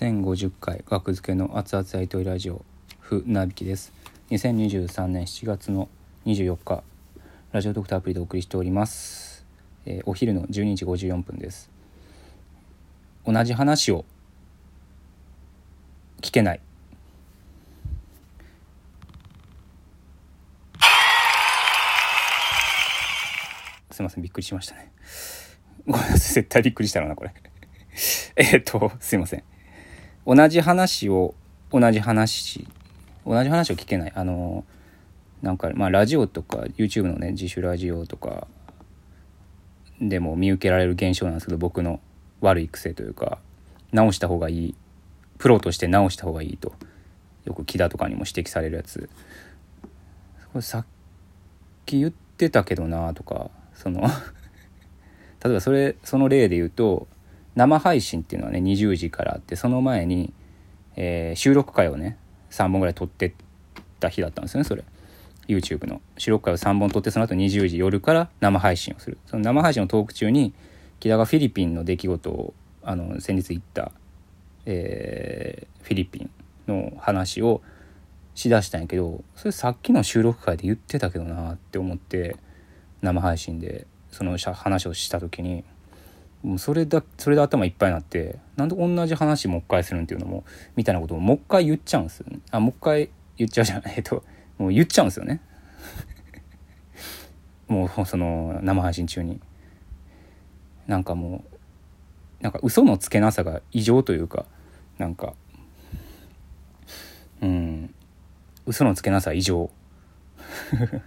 1050回学付けの熱々やりとラジオふなびきです。2023年7月の24日ラジオドクターアプリでお送りしております、えーお昼の12時54分です。同じ話を聞けない。すいませんびっくりしましたね。ごめんなさい絶対びっくりしたのなこれ。えっとすいません。同じ話を同じ話同じ話を聞けない。あのなんかまあラジオとか YouTube のね自主ラジオとかでも見受けられる現象なんですけど僕の悪い癖というか直した方がいいプロとして直した方がいいとよく木田とかにも指摘されるやつ。これさっき言ってたけどなとかその 例えばそれその例で言うと生配信っていうのはね20時からあってその前に、えー収録回をね3本ぐらい撮ってた日だったんですよねそれ。YouTube の。収録回を3本撮ってその後20時夜から生配信をする。その生配信のトーク中に木田がフィリピンの出来事をあの先日行った、えーフィリピンの話をしだしたんやけどそれさっきの収録回で言ってたけどなって思って生配信でその話をした時にもうそれだそれで頭いっぱいになってなんで同じ話もう一回するんっていうのもみたいなことをもう一回言っちゃうんですよね。あもう一回言っちゃうじゃない。えっともう言っちゃうんですよね。もうその生配信中に。なんかもうなんか嘘のつけなさが異常というかなんかうん嘘のつけなさ異常。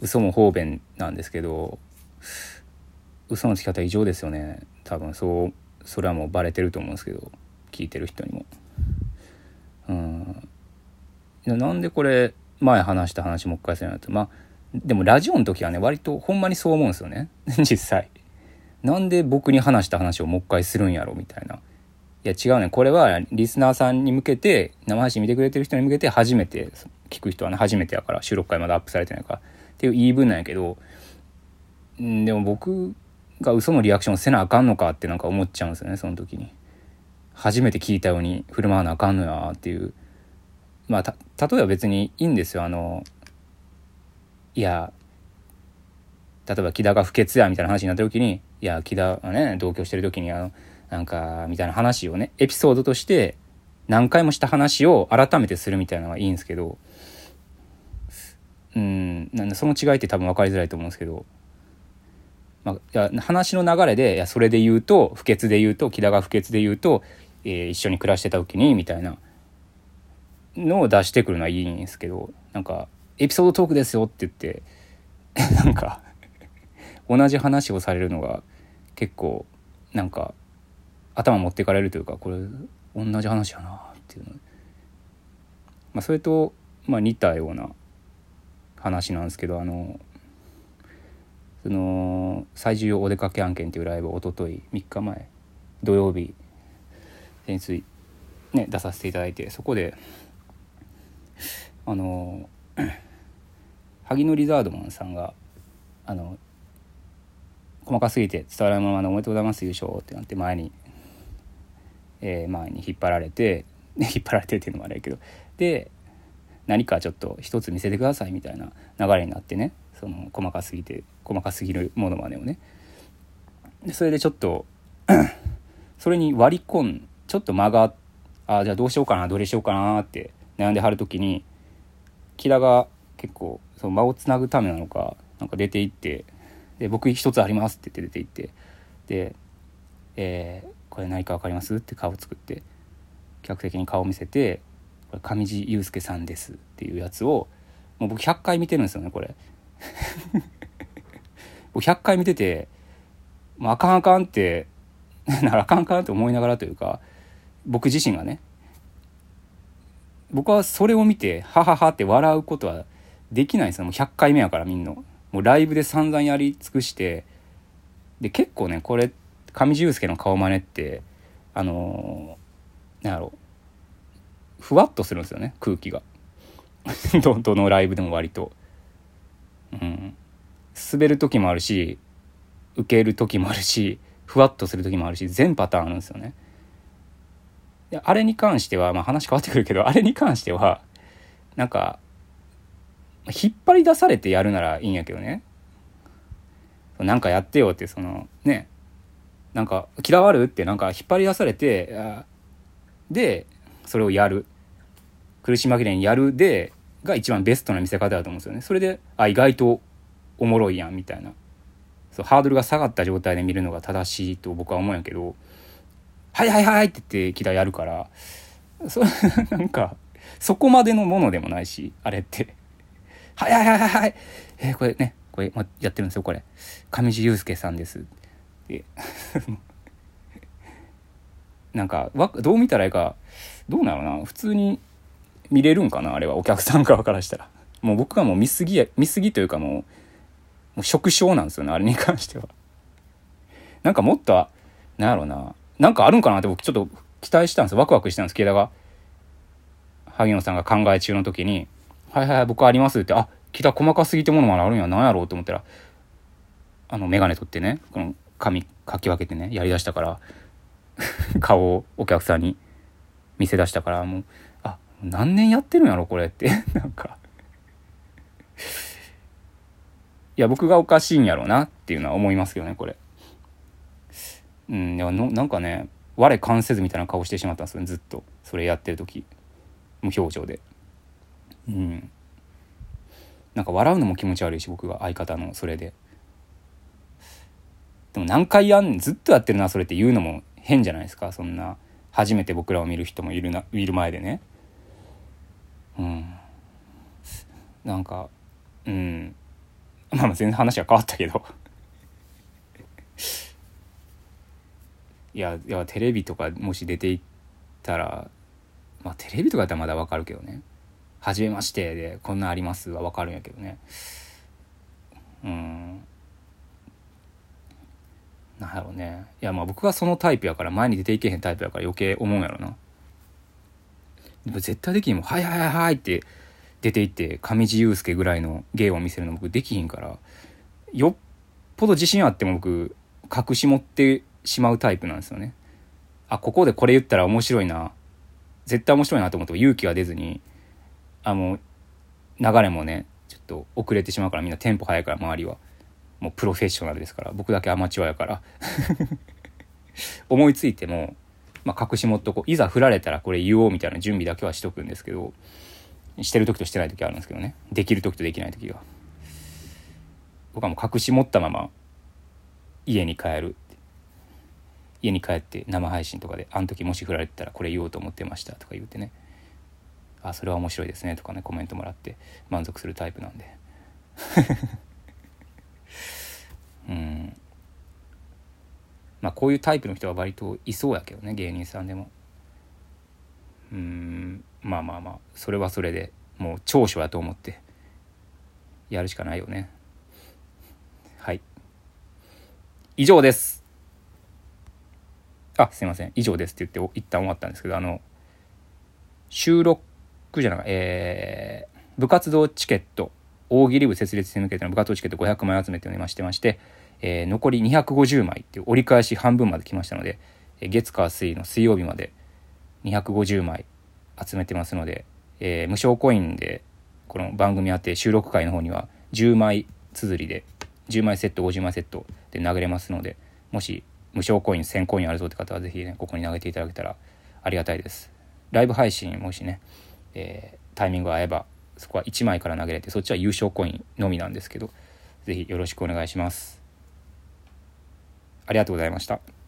嘘も方便なんですけど嘘のつき方異常ですよね。多分そうそれはもうバレてると思うんですけど聞いてる人にも。うん。いやなんでこれ前話した話もう一回するのってまあでもラジオの時はね割とほんまにそう思うんですよね。実際。なんで僕に話した話をもう一回するんやろみたいな。いや違うね。これはリスナーさんに向けて生配信見てくれてる人に向けて初めて聞く人はね初めてやから収録回まだアップされてないから。っていう言い分なんやけど。でも僕が嘘のリアクションせなあかんのかってなんか思っちゃうんですよねその時に。初めて聞いたように振る舞わなあかんのやっていう。まあた例えば別にいいんですよあのいや例えば木田が不潔やみたいな話になった時にいや木田がね同居してる時にあのなんかみたいな話をねエピソードとして何回もした話を改めてするみたいなのはいいんですけどうんなんでその違いって多分分かりづらいと思うんですけど、まあ、いや話の流れでいやそれで言うと不潔で言うと木田が不潔で言うと、えー一緒に暮らしてた時にみたいなのを出してくるのはいいんですけどなんかエピソードトークですよって言って なんか同じ話をされるのが結構なんか頭持っていかれるというかこれ同じ話やなっていうの、まあ、それと、まあ、似たような話なんですけどあのその最重要お出かけ案件っていうライブを一昨日3日前土曜日先日ね出させていただいてそこであの萩野リザードマンさんがあの細かすぎて伝わらないままのおめでとうございます優勝ってなって前に、えー前に引っ張られて 引っ張られてっていうのもあれやけどで何かちょっと一つ見せてくださいみたいな流れになってね。その細かすぎて細かすぎるものまねをねでそれでちょっと それに割り込んちょっと間があじゃあどうしようかなどれしようかなって悩んではる時に木田が結構その間をつなぐためなのかなんか出て行ってで僕一つありますって言って出て行ってで、えーこれ何か分かりますって顔作って客席に顔を見せて「これ上地雄介さんです」っていうやつをもう僕100回見てるんですよねこれ。僕100回見ててもうあかんあかんって なあかんあかんって思いながらというか僕自身がね僕はそれを見てハハハって笑うことはできないんですよ。もう100回目やからみんな。もうライブで散々やり尽くしてで結構ねこれ上地雄介の顔真似ってあのーなんやろ。ふわっとするんですよね空気が。どのライブでも割と。うん。滑る時もあるし受ける時もあるしふわっとする時もあるし全パターンあるんですよね。であれに関しては、まあ、話変わってくるけどあれに関してはなんか引っ張り出されてやるならいいんやけどね。なんかやってよってそのね。なんか嫌わるってなんか引っ張り出されてでそれをやる。苦し紛れにやる。でが一番ベストな見せ方だと思うんですよね。それであ意外とおもろいやんみたいな。そうハードルが下がった状態で見るのが正しいと僕は思うんやけど「はいはいはい」って言ってキラやるからそ なんかそこまでのものでもないしあれって「はいはいはいはい。はい」えー、これねこれ、ま、やってるんですよこれ。上地雄介さんです。で なんかわどう見たらいいかどうなのな。普通に見れるんかなあれはお客さん側からしたら。もう僕はもう見過ぎや見過ぎというかもうもう食傷なんですよねあれに関しては。なんかもっとなんやろうななんかあるんかなって僕ちょっと期待したんですワクワクしたんです。池田が萩野さんが考え中の時に「はいはい僕あります」って「あ木田細かすぎてものまであるんや何やろう?」と思ったらあの眼鏡取ってねこの髪かき分けてねやりだしたから顔をお客さんに見せ出したからもう何年やってるんやろこれって。なんか。いや僕がおかしいんやろうなっていうのは思いますよねこれ。うんでもなんかね我関せずみたいな顔してしまったんですよずっと。それやってる時。無表情で。うん。なんか笑うのも気持ち悪いし僕が相方のそれで。でも何回やんずっとやってるなそれって言うのも変じゃないですかそんな。初めて僕らを見る人もいるないる前でね。うん。なんかうん。まあまあ全然話は変わったけど。いやいやテレビとかもし出ていったらまあテレビとかだったらまだわかるけどね「はじめまして」で「こんなんあります」はわかるんやけどね。うん。なんやろうね。いやまあ僕はそのタイプやから前に出ていけへんタイプやから余計思うんやろな。絶対できひんもん「はいはいはいはい」って出ていって上地雄介ぐらいの芸を見せるの僕できひんからよっぽど自信あっても僕隠し持ってしまうタイプなんですよね。あここでこれ言ったら面白いな。絶対面白いなと思っても勇気が出ずにあの流れもねちょっと遅れてしまうからみんなテンポ速いから周りは。もうプロフェッショナルですから僕だけアマチュアやから。思いついても、まあ、隠し持っとこう。いざ振られたらこれ言おうみたいな準備だけはしとくんですけどしてる時としてない時あるんですけどね。できる時とできない時が僕はもう隠し持ったまま家に帰る家に帰って生配信とかで「あの時もし振られてたらこれ言おうと思ってました」とか言うてね「あそれは面白いですね」とかねコメントもらって満足するタイプなんで。うん。まあこういうタイプの人は割といそうやけどね芸人さんでも。うんまあまあまあそれはそれでもう長所やと思ってやるしかないよね。はい。以上です。あすいません。以上ですって言って一旦終わったんですけどあの収録じゃなくえー、部活動チケット大喜利部設立に向けての部活動チケット500枚集めておりましてまして、えー、残り250枚っていう折り返し半分まで来ましたのでえ月火水の水曜日まで250枚集めてますので、えー、無償コインでこの番組あって収録回の方には10枚綴りで10枚セット50枚セットで投げれますのでもし無償コイン1000コインあるぞって方は是非ねここに投げていただけたらありがたいです。ライブ配信もしね、えー、タイミングが合えばそこは1枚から投げれてそっちは優勝コインのみなんですけど是非よろしくお願いします。ありがとうございました。